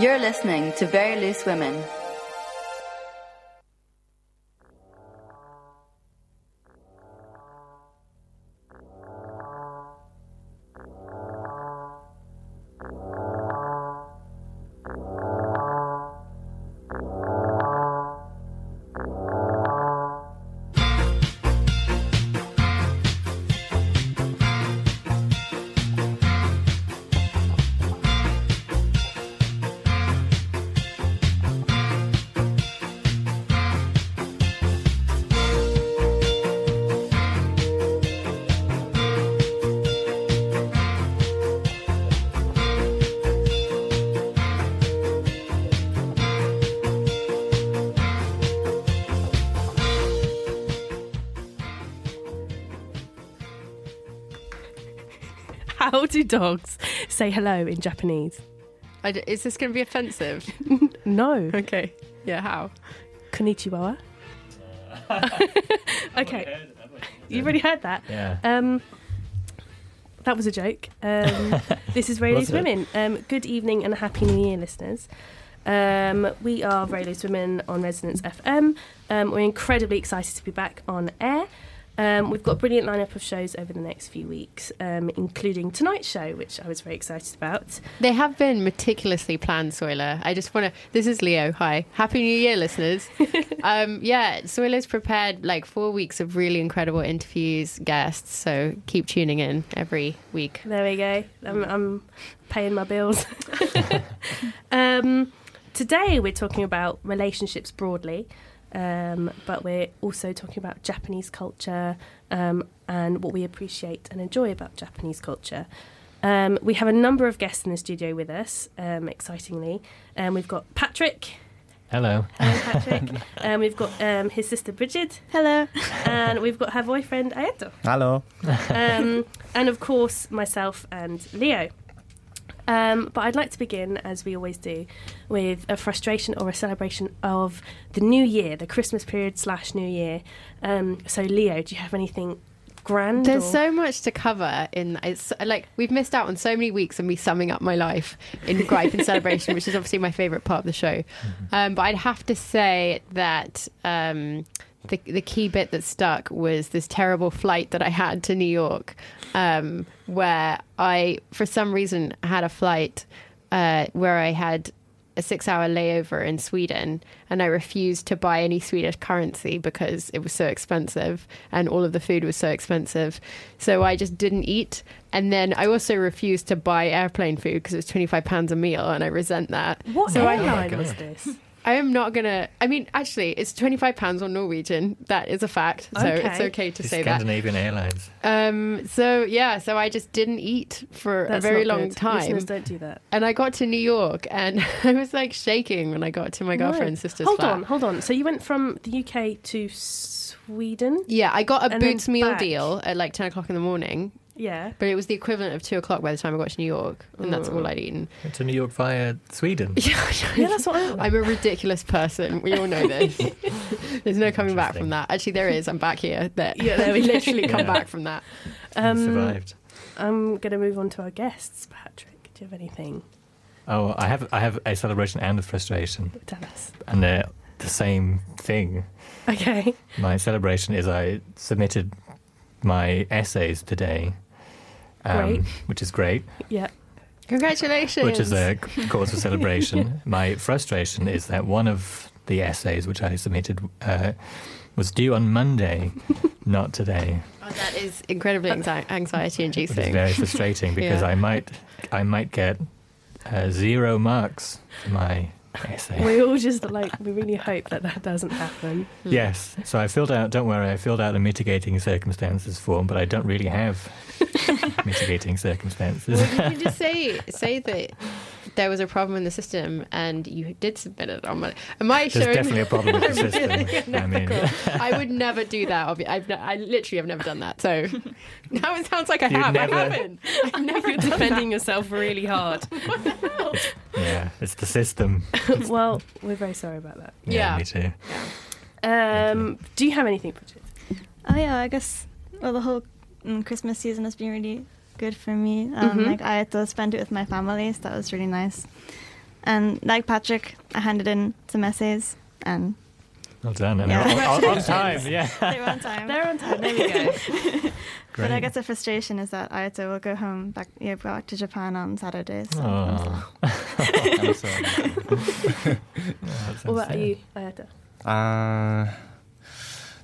You're listening to Very Loose Women. How do dogs say hello in Japanese? I d- is this going to be offensive? No. okay. Yeah, how? Konnichiwa. okay. You've already heard that. Yeah. Um, that was a joke. Um, this is Very Was Loose it? Women. Um, good evening and a happy new year, listeners. Um, we are Very Loose Women on Resonance FM. Um, we're incredibly excited to be back on air. Um, we've got a brilliant lineup of shows over the next few weeks, um, including tonight's show, which I was very excited about. They have been meticulously planned, Soiler. I just want to. This is Leo. Hi. Happy New Year, listeners. um, yeah, Soiler's prepared like four weeks of really incredible interviews, guests. So keep tuning in every week. There we go. I'm, I'm paying my bills. um, today we're talking about relationships broadly, um, but we're also talking about Japanese culture um, and what we appreciate and enjoy about Japanese culture. Um, we have a number of guests in the studio with us, um, excitingly. Um, we've got Patrick. Hello. Hello, Patrick. um, we've got um, his sister Bridget. Hello. And we've got her boyfriend Ayato. Hello. um, and of course myself and Leo. Um, but I'd like to begin, as we always do, with a frustration or a celebration of the new year, the Christmas period slash New Year. Um, so, Leo, do you have anything grand? There's or- so much to cover in it's like we've missed out on so many weeks of me summing up my life in gripe and celebration, which is obviously my favorite part of the show. Um, but I'd have to say that um, the the key bit that stuck was this terrible flight that I had to New York, um, where I for some reason had a flight uh, where I had a six hour layover in Sweden and I refused to buy any Swedish currency because it was so expensive and all of the food was so expensive. So I just didn't eat. And then I also refused to buy airplane food because it was £25 a meal and I resent that. What so I, airline was this? I am not going to, I mean, actually, it's £25 on Norwegian. That is a fact. So it's Okay. okay to The say that. Scandinavian Airlines. Um, so yeah, so I just didn't eat for That's a very long good. time. Listeners, don't do that. And I got to New York and I was like shaking when I got to my No. girlfriend's sister's Hold flat. on, hold on. So you went from the UK to Sweden? Yeah, I got a Boots meal back. deal at like 10 o'clock in the morning, Yeah. but it was the equivalent of 2 o'clock by the time I got to New York, and that's all I'd eaten. Went to New York via Sweden. Yeah, Yeah, that's what I. I'm a ridiculous person. We all know this. There's no coming back from that. Actually, there is. I'm back here. There. Yeah, there we literally come Yeah. back from that. Um, survived. I'm going to move on to our guests. Patrick, do you have anything Oh, I have I have a celebration and a frustration, to tell us? and they're the same thing. Okay. My celebration is I submitted my essays today, um, Great. which is great, Yeah. Congratulations. which is a cause for celebration. my frustration is that one of the essays which I submitted uh, was due on Monday, not today. Oh, that is incredibly anxi- anxiety which is inducing. very frustrating because Yeah. I might I might get uh, zero marks for my essay. We all just like, we really hope that that doesn't happen. Hmm. Yes, so I filled out. Don't worry, I filled out a mitigating circumstances form, but I don't really have mitigating circumstances. Well, you can just say say that there was a problem in the system and you did submit it on Monday. Am I There's showing? definitely a problem with the system. I mean, I would never do that. I've ne- I literally have never done that. So now it sounds like I You'd have. never- I haven't. I've never You're done defending yourself really hard. what the hell? yeah, it's the system. well, we're very sorry about that. Yeah, Yeah. me too. Um, do you have anything, Bridget? Oh yeah, I guess well the whole mm, Christmas season has been really good for me. Um, Mhm. Like I had to spend it with my family, so that was really nice. And like Patrick, I handed in some essays, and Well done. And Yeah. on, on- on time, yeah. they were on time. They're on time. There we go. But I guess the frustration is that Ayato will go home back, yeah, back to Japan on Saturdays. So Oh. I'm sorry. Yeah, that What sounds about you, Ayato? Uh,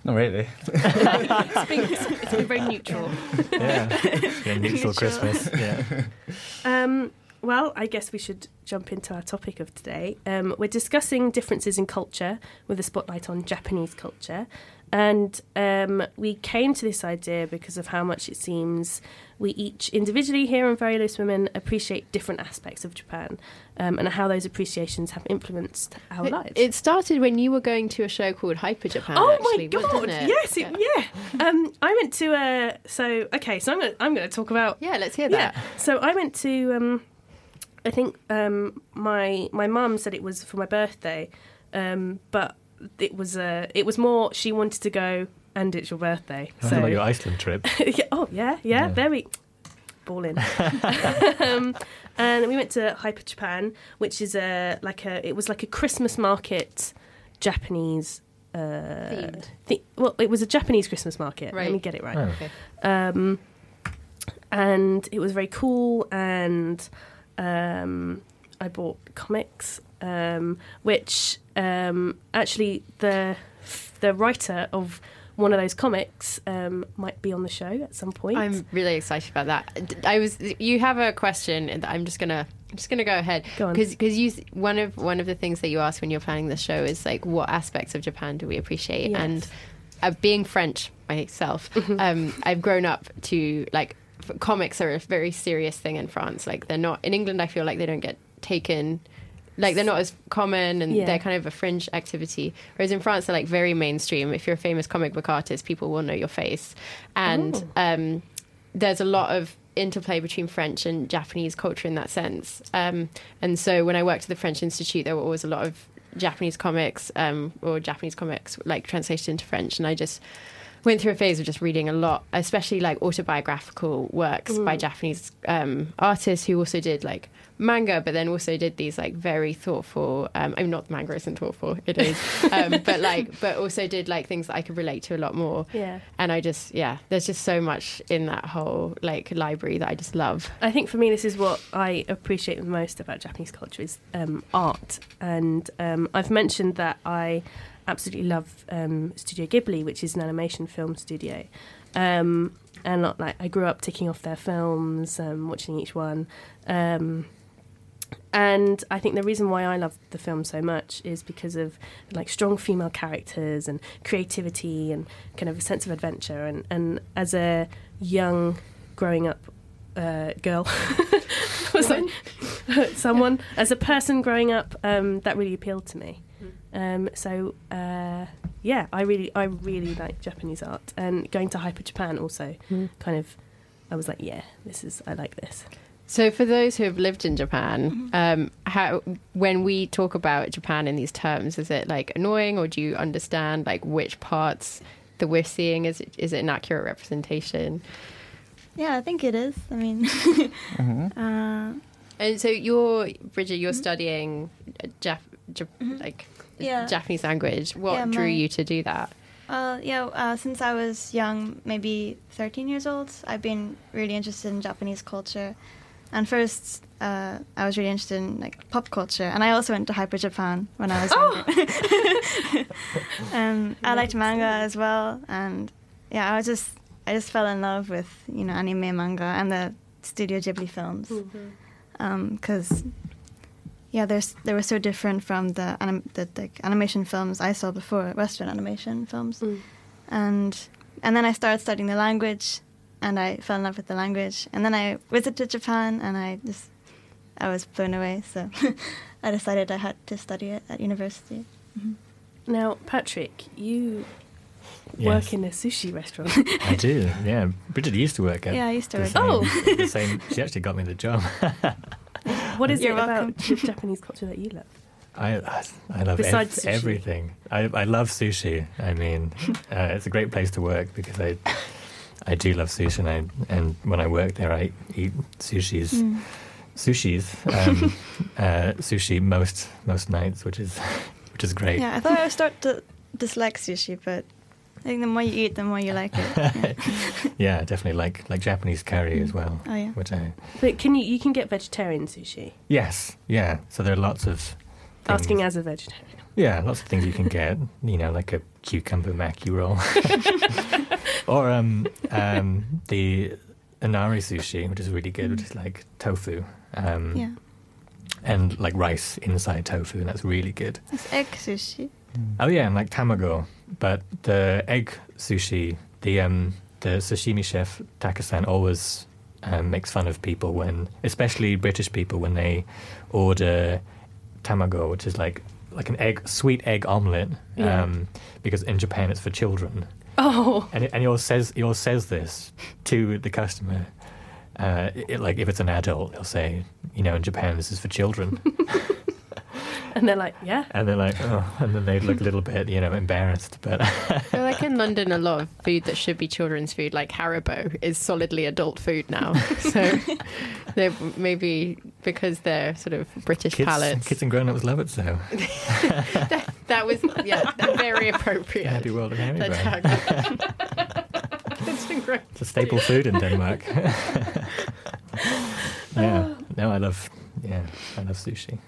not really. It's been, it's been very neutral. Yeah. Yeah, neutral Neutral. Christmas. Yeah. Um, well, I guess we should jump into our topic of today. Um, we're discussing differences in culture with a spotlight on Japanese culture. And um, we came to this idea because of how much it seems we each individually here in Very Loose Women appreciate different aspects of Japan um, and how those appreciations have influenced our It, lives. it started when you were going to a show called Hyper Japan. Oh actually, my god! it? Yes, it, yeah. Um, I went to a so okay. So I'm gonna I'm gonna talk about Yeah, let's hear that. Yeah. So I went to um, I think um, my my mum said it was for my birthday, um, but it was uh, it was more she wanted to go and it's your birthday. I So like your Iceland trip. yeah, oh yeah, yeah, Yeah. there we balling. um, and we went to Hyper Japan, which is a like a it was like a Christmas market, Japanese. Uh, Themed. thi- well, it was a Japanese Christmas market. Let me get it right Oh. Okay. um, and it was very cool. And um, I bought comics, um, which um, actually the the writer of one of those comics um, might be on the show at some point. I'm really excited about that. I was. You have a question that I'm just gonna. I'm just gonna go ahead Go on. because you one of one of the things that you asked when you're planning the show is like what aspects of Japan do we appreciate Yes. and uh, being French myself, Mm-hmm. um, I've grown up to like f- comics are a very serious thing in France. Like they're not in England. I feel like they don't get taken. Like they're not as common, and Yeah. they're kind of a fringe activity. Whereas in France, they're like very mainstream. If you're a famous comic book artist, people will know your face, and Oh. um, there's a lot of interplay between French and Japanese culture in that sense. Um, and so when I worked at the French Institute, there were always a lot of Japanese comics um, or Japanese comics like translated into French, and I just went through a phase of just reading a lot, especially like autobiographical works by Japanese um, artists who also did like manga, but then also did these like very thoughtful. Um, I'm not the manga isn't thoughtful, it is, um, but like, but also did like things that I could relate to a lot more. yeah. And I just, yeah, there's just so much in that whole like library that I just love. I think for me, this is what I appreciate the most about Japanese culture is um, art, and um, I've mentioned that I absolutely love um, Studio Ghibli, which is an animation film studio, um, and not, like I grew up ticking off their films, um, watching each one. Um, and I think the reason why I love the film so much is because of like strong female characters and creativity and kind of a sense of adventure. And, and as a young growing up uh, girl, someone as a person growing up, um, that really appealed to me. Um, so uh, yeah, I really, I really like Japanese art, and going to Hyper Japan also kind of, I was like, yeah, this is, I like this. So, for those who have lived in Japan, um, how when we talk about Japan in these terms, is it like annoying, or do you understand like which parts that we're seeing? Is it is it an accurate representation? Yeah, I think it is. I mean, Mhm. uh, And so, you're Bridget, you're studying uh, Jap- Jap- like Yeah. Japanese language. What Yeah, drew my- you to do that? uh, yeah, uh, since I was young, maybe 13 years old, I've been really interested in Japanese culture. And first, uh, I was really interested in like pop culture, and I also went to Hyper Japan when I was younger. um, I liked manga as well, and yeah, I was just I just fell in love with you know anime manga and the Studio Ghibli films because yeah, there's they were so different from the anim- the like animation films I saw before, Western animation films, Mm. and and then I started studying the language, and I fell in love with the language, and then I visited Japan, and I just I was blown away. So I decided I had to study it at university. Now, Patrick, you Yes. work in a sushi restaurant. I do, yeah. Bridget used to work at Yeah, I used to the work. same, Oh. the same. She actually got me the job. what is You're it welcome. about Japanese culture that you love? I I, I love Besides ev- everything. I I love sushi. I mean, uh, it's a great place to work because I I do love sushi, and I and when I work there, I eat sushi's Mm. sushis, um, uh, sushi most most nights, which is which is great. Yeah, I thought I would start to dislike sushi, but I think the more you eat, the more you like it. Yeah. Yeah, definitely like like Japanese curry as well, Oh yeah. which I But can you you can get vegetarian sushi? yes, yeah. So there are lots of things- Asking as a vegetarian. Yeah, lots of things you can get. You know, like a cucumber maki roll, or um, um, the inari sushi, which is really good, which is like tofu, um, Yeah. and like rice inside tofu, and that's really good. It's egg sushi. Oh yeah, and like tamago, but the egg sushi, the um, the sashimi chef Takasan always um, makes fun of people when, especially British people, when they order tamago, which is like like an egg, sweet egg omelette, Yeah. um, because in Japan it's for children, Oh, and and he always says he always says this to the customer. Uh, it, like if it's an adult, he'll say, you know, in Japan this is for children. and they're like, yeah. And they're like, oh, and then they look a little bit, you know, embarrassed. But I feel like in London, a lot of food that should be children's food, like Haribo, is solidly adult food now. so they're maybe because they're sort of British kids, palates. kids and grown-ups love it. So that, that was yeah, that very appropriate. happy world of The Haribo. tagline. Kids and grown- It's a staple food in Denmark. yeah. Ah. No, I love. Yeah, I love sushi.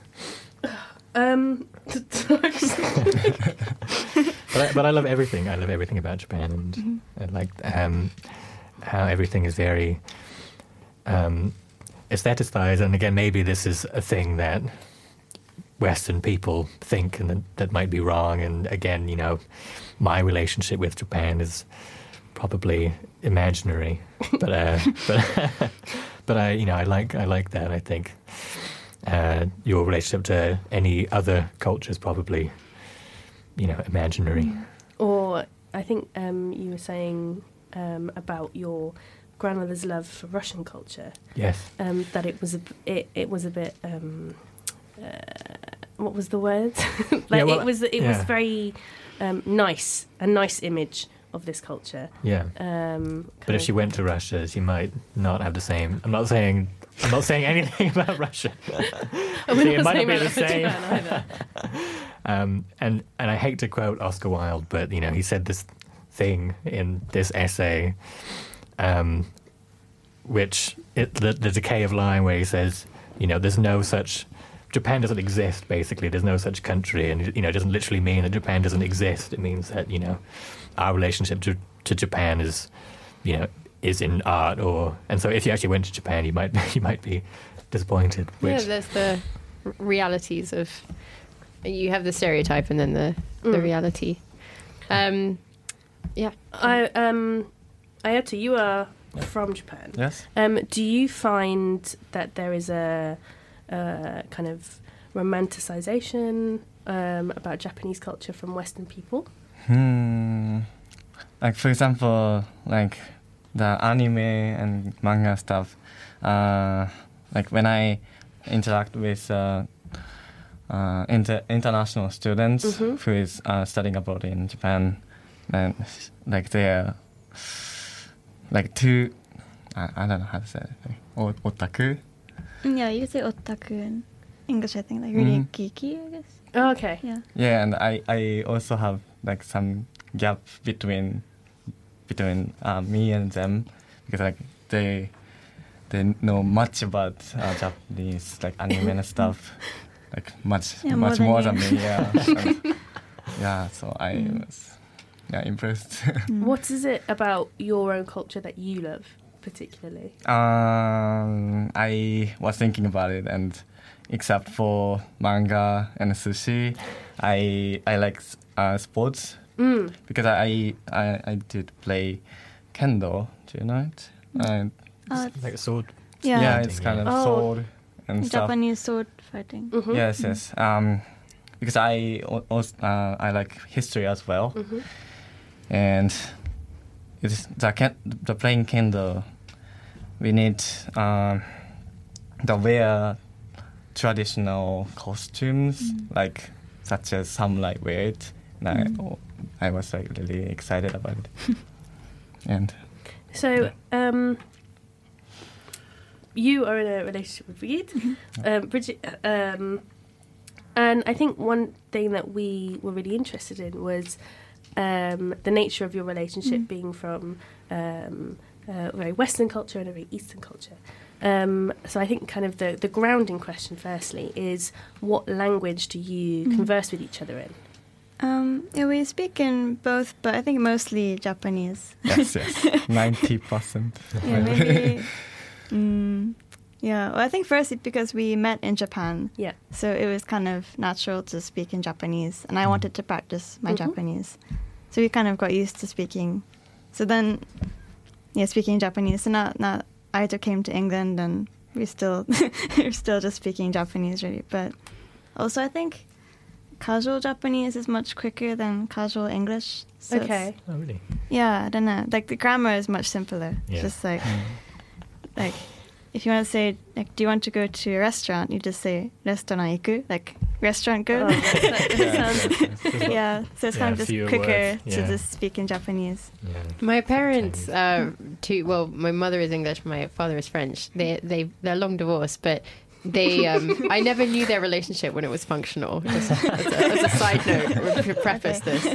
Um, But I, but I love everything. I love everything about Japan, and I like um, how everything is very um, aestheticized. And again, maybe this is a thing that Western people think, and that, that might be wrong. And again, you know, my relationship with Japan is probably imaginary, but uh, but but I, you know, I like I like that. I think uh, your relationship to any other culture is probably, you know, imaginary. or I think um, you were saying um, about your grandmother's love for Russian culture. Yes. Um, that it was a it, it was a bit um, uh, what was the word? like Yeah, well, it was it was very um, nice a nice image of this culture. Yeah. Um, But if she went to Russia, she might not have the same. I'm not saying. I'm not saying anything about Russia. We're it might not be the same. Either. Um, and and I hate to quote Oscar Wilde, but you know he said this thing in this essay, um, which it, the the decay of lying, where he says, you know, there's no such. Japan doesn't exist. Basically, there's no such country, and you know, it doesn't literally mean that Japan doesn't exist. It means that you know, our relationship to to Japan is, you know, is in art, or and so if you actually went to Japan, you might you might be disappointed. Yeah, there's the realities of you have the stereotype and then the the Mm. reality. Um, yeah, I um, Ayato, you are from Japan. Yes. Um, do you find that there is a, a kind of romanticization um, about Japanese culture from Western people? Hmm. Like for example, like the anime and manga stuff. Uh, like when I interact with uh, uh, inter- international students Mhm. who is uh, studying abroad in Japan, and like they're like too. I, I don't know how to say it. Like, o- otaku. Yeah, you could say otaku in English, I think, like really Mhm. geeky, I guess. Oh, okay. Yeah. Yeah, and I, I also have like some gap between between uh, me and them because like they they know much about uh, Japanese like anime and stuff, like much Yeah, more much than more than me. Yeah, And, yeah. So I Mm. was yeah impressed. Mm. What is it about your own culture that you love particularly? um, I was thinking about it, and except for manga and sushi, I I like uh, sports Mm. because I, I I did play kendo. Do you know it? And Oh, it's- like a sword. yeah, yeah, it's kind of Oh. sword and stuff. Japanese sword fighting. Mhm. Yes, yes. Um, because I also uh, I like history as well, Mhm. and it's the the playing kendo. We need um, the wear traditional costumes like such as samurai wear it. And I, oh, I was like really excited about it. and So, um, you are in a relationship with Brigitte, um, Bridget, um, and I think one thing that we were really interested in was um, the nature of your relationship Mm. being from um, a very Western culture and a very Eastern culture. Um, so I think kind of the, the grounding question, firstly, is what language do you Mm. converse with each other in? Um, yeah, we speak in both, but I think mostly Japanese. Yes, yes. Ninety percent. Yeah, maybe. mm, yeah, well, I think first it's because we met in Japan, Yeah. so it was kind of natural to speak in Japanese, and I wanted to practice my Mhm. Japanese, so we kind of got used to speaking. So then, yeah, speaking Japanese. So now, now Aito came to England, and we still we're still just speaking Japanese, really. But also, I think casual Japanese is much quicker than casual English. So okay. Oh, really? yeah, I don't know. Like the grammar is much simpler. Yeah. Just like like if you want to say like do you want to go to a restaurant, you just say restaurant iku, like restaurant go. Oh, that- that yeah, so it's Yeah, kind of just quicker words, to yeah. just speak in Japanese. Yeah. My parents, Chinese. uh, two. Well, my mother is English, my father is French. They they they're long divorced, but they. Um, I never knew their relationship when it was functional. Just as, a, as a side note, to preface this,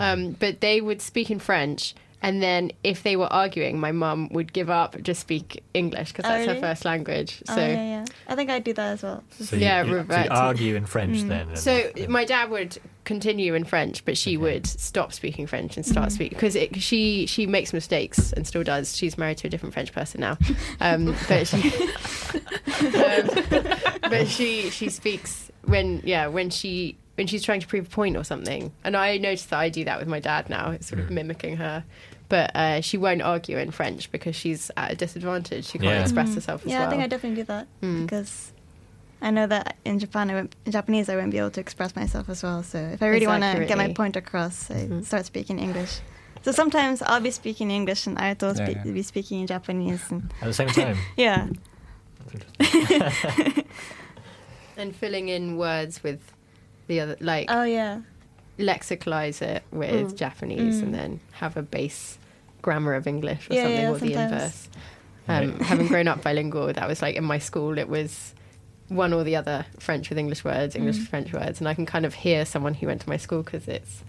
um, but they would speak in French. And then, if they were arguing, my mum would give up, just speak English because Oh, that's her first language. So, oh, yeah, yeah. I think I do that as well. So Yeah, you, you, so you to- argue in French Mm. then. and- So and- my dad would continue in French, but she Okay. would stop speaking French and start Mhm. speaking because she she makes mistakes and still does. She's married to a different French person now, um, but she um, but she she speaks when yeah when she when she's trying to prove a point or something. And I noticed that I do that with my dad now. It's sort of Mm. mimicking her. But uh, she won't argue in French because she's at a disadvantage. She can't Yeah. express Mhm. herself as yeah, well. I think I definitely do that Mm. because I know that in Japan, I won't, in Japanese, I won't be able to express myself as well. So if I really want to get my point across, I Mhm. start speaking English. So sometimes I'll be speaking English and Aito will Yeah, spe- yeah. be speaking in Japanese. And At the same time. yeah. That's and filling in words with the other like Oh yeah. lexicalize it with Mm. Japanese Mm. and then have a base grammar of English or Yeah, something yeah, or the inverse. Um, having grown up bilingual, that was like in my school, it was one or the other French with English words, English Mm. with French words. And I can kind of hear someone who went to my school because it's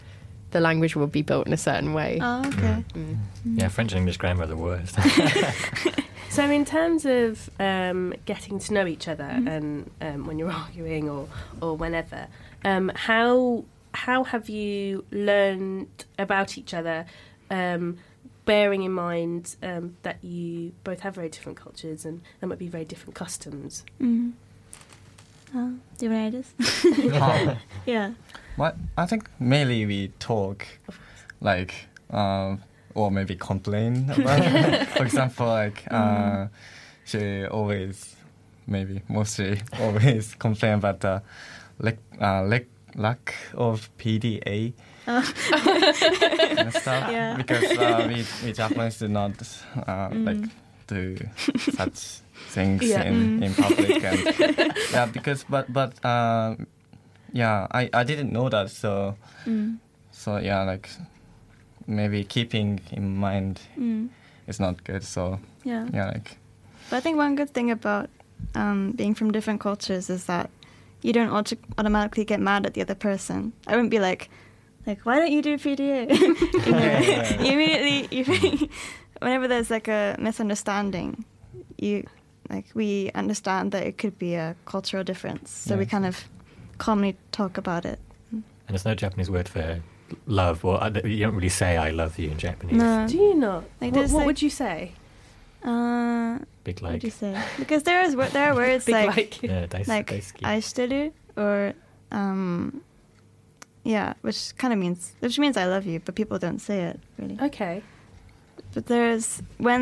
the language will be built in a certain way. Oh okay. Mm. yeah, French and English grammar are the worst. So, in terms of um, getting to know each other, Mhm. and um, when you're arguing or or whenever, um, how how have you learned about each other, um, bearing in mind um, that you both have very different cultures and there might be very different customs? Mm. Do you have any ideas? How? yeah. What I think mainly we talk, like, um, or maybe complain about. it. For example, like, uh, she always, maybe mostly always complain about the lack, uh, lack, lack of PDA Oh. and stuff Yeah. because uh, we we Japanese do not uh, Mm. like do such things Yeah. in, Mm. in public and yeah because but but uh, yeah I, I didn't know that so Mm. so yeah like maybe keeping in mind Mm. is not good so Yeah. yeah like But I think one good thing about um, being from different cultures is that you don't auto- automatically get mad at the other person. I wouldn't be like, like, why don't you do PDA? you, know, Yeah, yeah, yeah. you immediately, you, whenever there's like a misunderstanding, you like we understand that it could be a cultural difference, so we kind of calmly talk about it. and there's no Japanese word for love, or uh, you don't really say "I love you" in Japanese. No. Do you not? Like, what what like- would you say? Uh, Big what would like, you say? Because there is there are words Big like like. yeah, daisuki. like daisuki. or um yeah which kind of means which means i love you but people don't say it really Okay. but there's when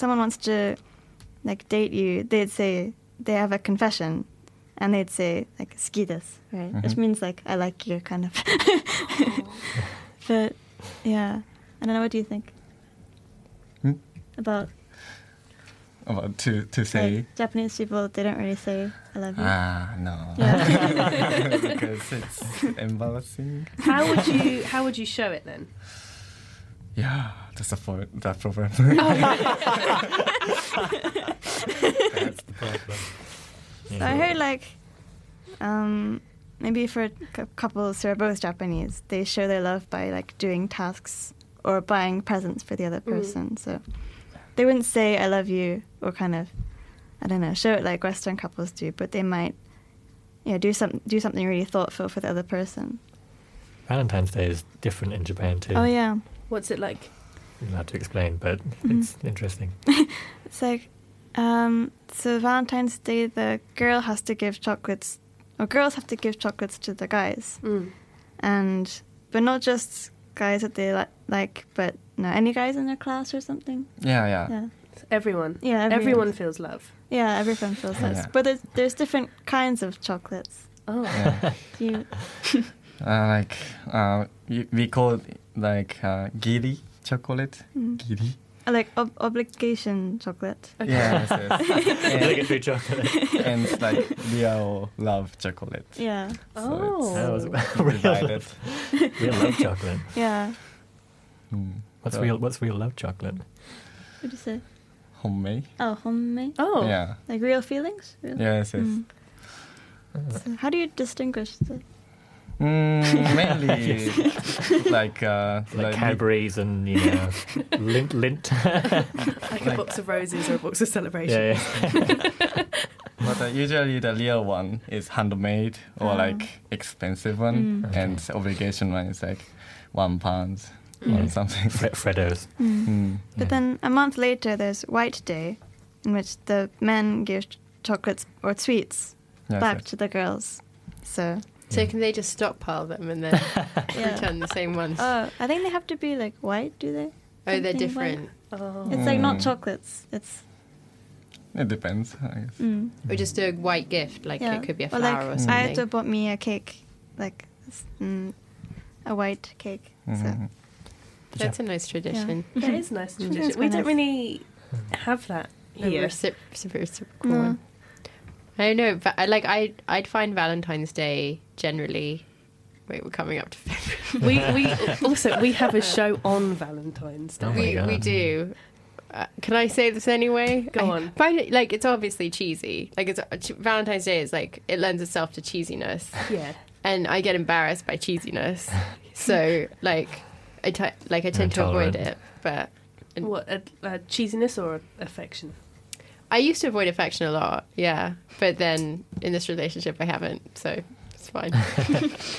someone wants to like date you they'd say they have a confession and they'd say like suki desu right? Which Mhm. means like i like you kind of. But yeah. I don't know what do you think? Hmm? about about to to say? Like, japanese people they don't really say i love you. Ah no. Yeah. because it's embarrassing. How would you How would you show it then? yeah that's the for that problem. Oh, that's So I heard like, um, maybe for cou- couples who are both Japanese, they show their love by like doing tasks or buying presents for the other person. So they wouldn't say "I love you" or kind of, I don't know, show it like Western couples do, but they might, yeah, do some do something really thoughtful for the other person. Valentine's Day is different in Japan too. Oh yeah, What's it like? You're allowed to explain, but Mhm. it's interesting. it's like, um, so Valentine's Day, the girl has to give chocolates, or girls have to give chocolates to the guys. Mm. and but not just guys that they li- like, but no, any guys in their class or something. Yeah, yeah. Yeah, Everyone. yeah, Everyone, everyone. feels love. Yeah, everyone feels love. Yeah. But there's, there's different kinds of chocolates. Oh. yeah. You, Uh, like uh, we, we call it like uh, giri chocolate. Mm. Giri. Like ob- obligation chocolate. Okay. Yes, yes. Obligatory chocolate. and, and like real love chocolate. Yeah, Oh. That was it's real divided. love, real love chocolate. yeah. Mm. What's So, real? What's real love chocolate? What do you say? Homemade. Oh, homemade. Oh. Yeah. Like real feelings. Real? Yes, yes. Mm. So how do you distinguish the? Mm, mainly like uh, Like like Cadbury's and you know, Lindt, Lindt. Like a box of roses or a box of celebration. yeah, yeah. But uh, usually the real one is handmade or Ah. like expensive one, Mm. and obligation one is like one pound or Mm. something. Fre- Freddos. Mm. Mm. But then a month later, there's White Day, in which the men give chocolates or sweets Yes, back yes. to the girls. So So can they just stockpile them and then yeah. return the same ones? Oh, I think they have to be like white. Do they? oh, they're something different. Oh. It's like not Mm. chocolates. It's It depends. I guess. mm, Or just a white gift, like yeah. it could be a Or, flower like, or something. I had to bought me a cake, like mm, a white cake. So Mhm. That's a nice tradition. That is a nice tradition. we quite don't really have that A here. recip- recip- reciprocal No. one. I don't know. va- I like I I'd find Valentine's Day generally. Wait, we're coming up to February. we we also we have a show on Valentine's Day. Oh my we we do. Uh, can I say this anyway? Go I on. Find it like it's obviously cheesy. Like it's uh, Valentine's Day is like it lends itself to cheesiness, Yeah. and I get embarrassed by cheesiness. so like I t- like I tend to avoid it, but And- What a, a cheesiness or affection? I used to avoid affection a lot, yeah. But then in this relationship, I haven't, so it's fine.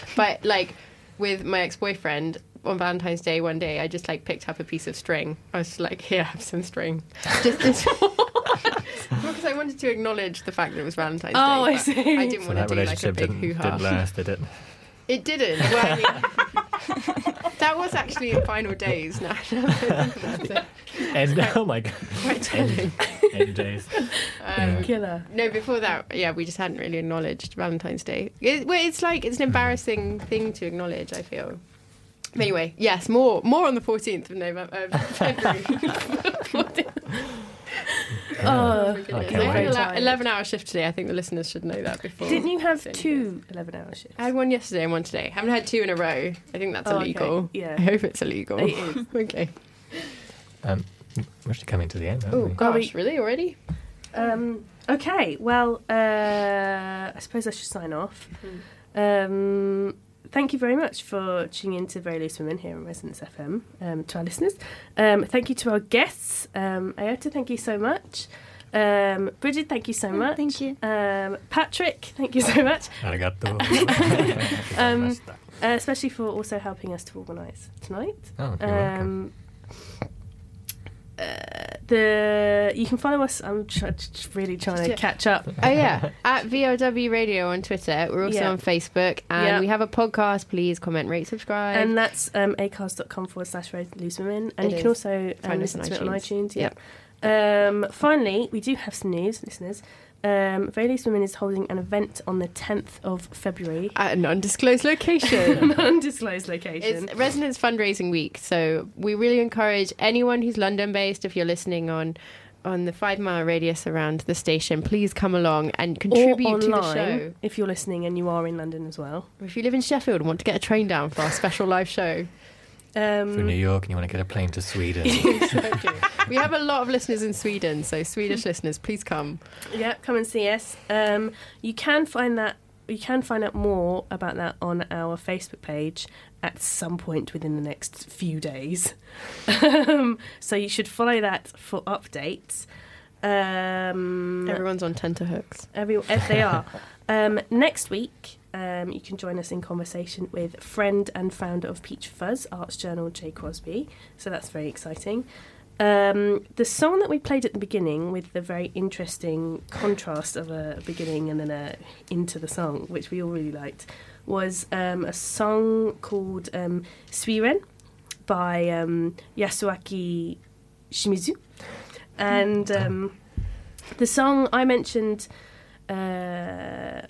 but like with my ex boyfriend on Valentine's Day, one day I just like picked up a piece of string. I was like, "Here, have some string," just this. because I wanted to acknowledge the fact that it was Valentine's Oh, Day. I see. I didn't So want to do like a relationship big didn't, hoo didn't last, did it? It didn't. Well, I mean, that was actually in final days. Now, now that I think about it. And oh my god, quite telling. End days. Um, Killer. No, before that, yeah, we just hadn't really acknowledged Valentine's Day. It, well, it's like it's an embarrassing thing to acknowledge. I feel. But anyway, yes, more more on the fourteenth of November, uh, February. Oh, Oh my goodness. can't I had an eleven hour shift today. I think the listeners should know that before. Didn't you have saying two 11 hour shifts? I had one yesterday and one today. haven't had two in a row. I think that's Oh, okay. illegal. Yeah. I hope it's illegal. It is. okay. Um, we're actually coming to the end, Oh we? gosh, we- really already? Um, okay, well, uh, I suppose I should sign off. Um, thank you very much for tuning in to Very Loose Women here on Resonance FM. Um, to our listeners, um, thank you to our guests. Um, Ayato, thank you so much. Um, Bridget, thank you so much. Thank you. Um, Patrick, thank you so much, Arigato. Um, uh, especially for also helping us to organise tonight. oh, you're welcome. Um, uh, the you can follow us. I'm try, really trying to catch up. Oh yeah, at VOW Radio on Twitter. We're also Yeah. on Facebook, and Yeah. we have a podcast. Please comment, rate, subscribe. And that's um, acast.com forward slash Red Loose Women. And It you can is. also um, Find us listen on to it on iTunes. iTunes. Yep. Um, finally, we do have some news, listeners. Um, Very Women is holding an event on the 10th of February. at an undisclosed location. An undisclosed location. it's Resonance Fundraising Week, so we really encourage anyone who's London-based, if you're listening on on the five mile radius around the station, please come along and contribute to the show. if you're listening and you are in London as well. Or if you live in Sheffield and want to get a train down for our special live show, Um, for New York and you want to get a plane to Sweden. we have a lot of listeners in Sweden, so Swedish listeners, please come. Yeah, come and see us. Um, you can find that you can find out more about that on our Facebook page at some point within the next few days. um, so you should follow that for updates. Um, Everyone's on tenterhooks. Every, if they are. um, next week, um, you can join us in conversation with friend and founder of Peach Fuzz, Arts Journal, Jay Crosby. So that's very exciting. Um, the song that we played at the beginning, with the very interesting contrast of a beginning and then a into the song, which we all really liked, was um, a song called um, Suiren by um, Yasuaki Shimizu. And um, the song I mentioned uh,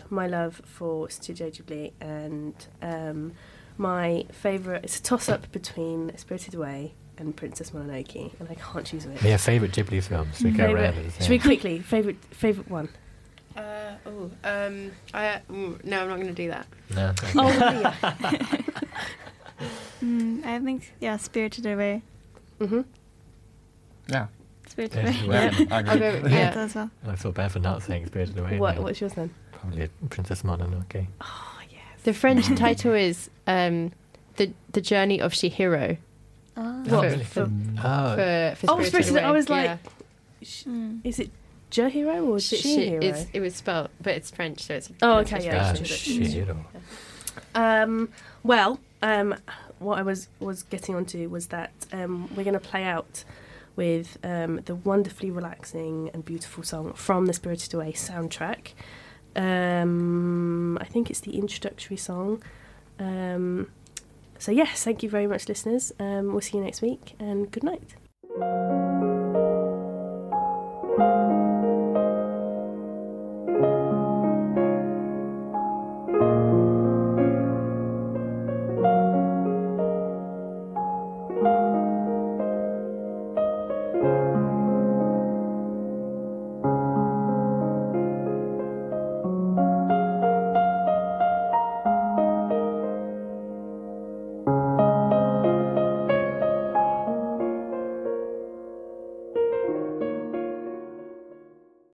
my love for Studio Ghibli and um, my favourite. It's a toss up between Spirited Away and Princess Mononoke, and I can't choose which. yeah, favorite Ghibli films. We go Favourite- around it. Should we quickly favourite favourite one? Uh, oh, um, I, ooh, no, I'm not going to do that. No. Oh, yeah. Mm, I think yeah, Spirited Away. hmm Yeah. Spirited Yeah, Away. well, Yeah. I I'll agree. go, Yeah, yeah. that as well. I feel bad for not saying Spirited Away. What now. what's yours then? Probably Princess Mononoke. Oh yes. The French title is um, the the Journey of Shihiro. Oh. What? Really? for, Oh, for, for Oh, Spirited Spirited- Away. I was like- Yeah. Sh- Mm. Is it Jihiro or Shi- Shihiro? shi- it's, it was spelled, but it's French, so it's. Oh, it's okay, yeah. ah, it's Shihiro. Shihiro. Um, well, um, what I was was getting onto was that um, we're going to play out with um, the wonderfully relaxing and beautiful song from the Spirited Away soundtrack. Um, I think it's the introductory song. Um, so yes, thank you very much, listeners. Um, we'll see you next week, and good night.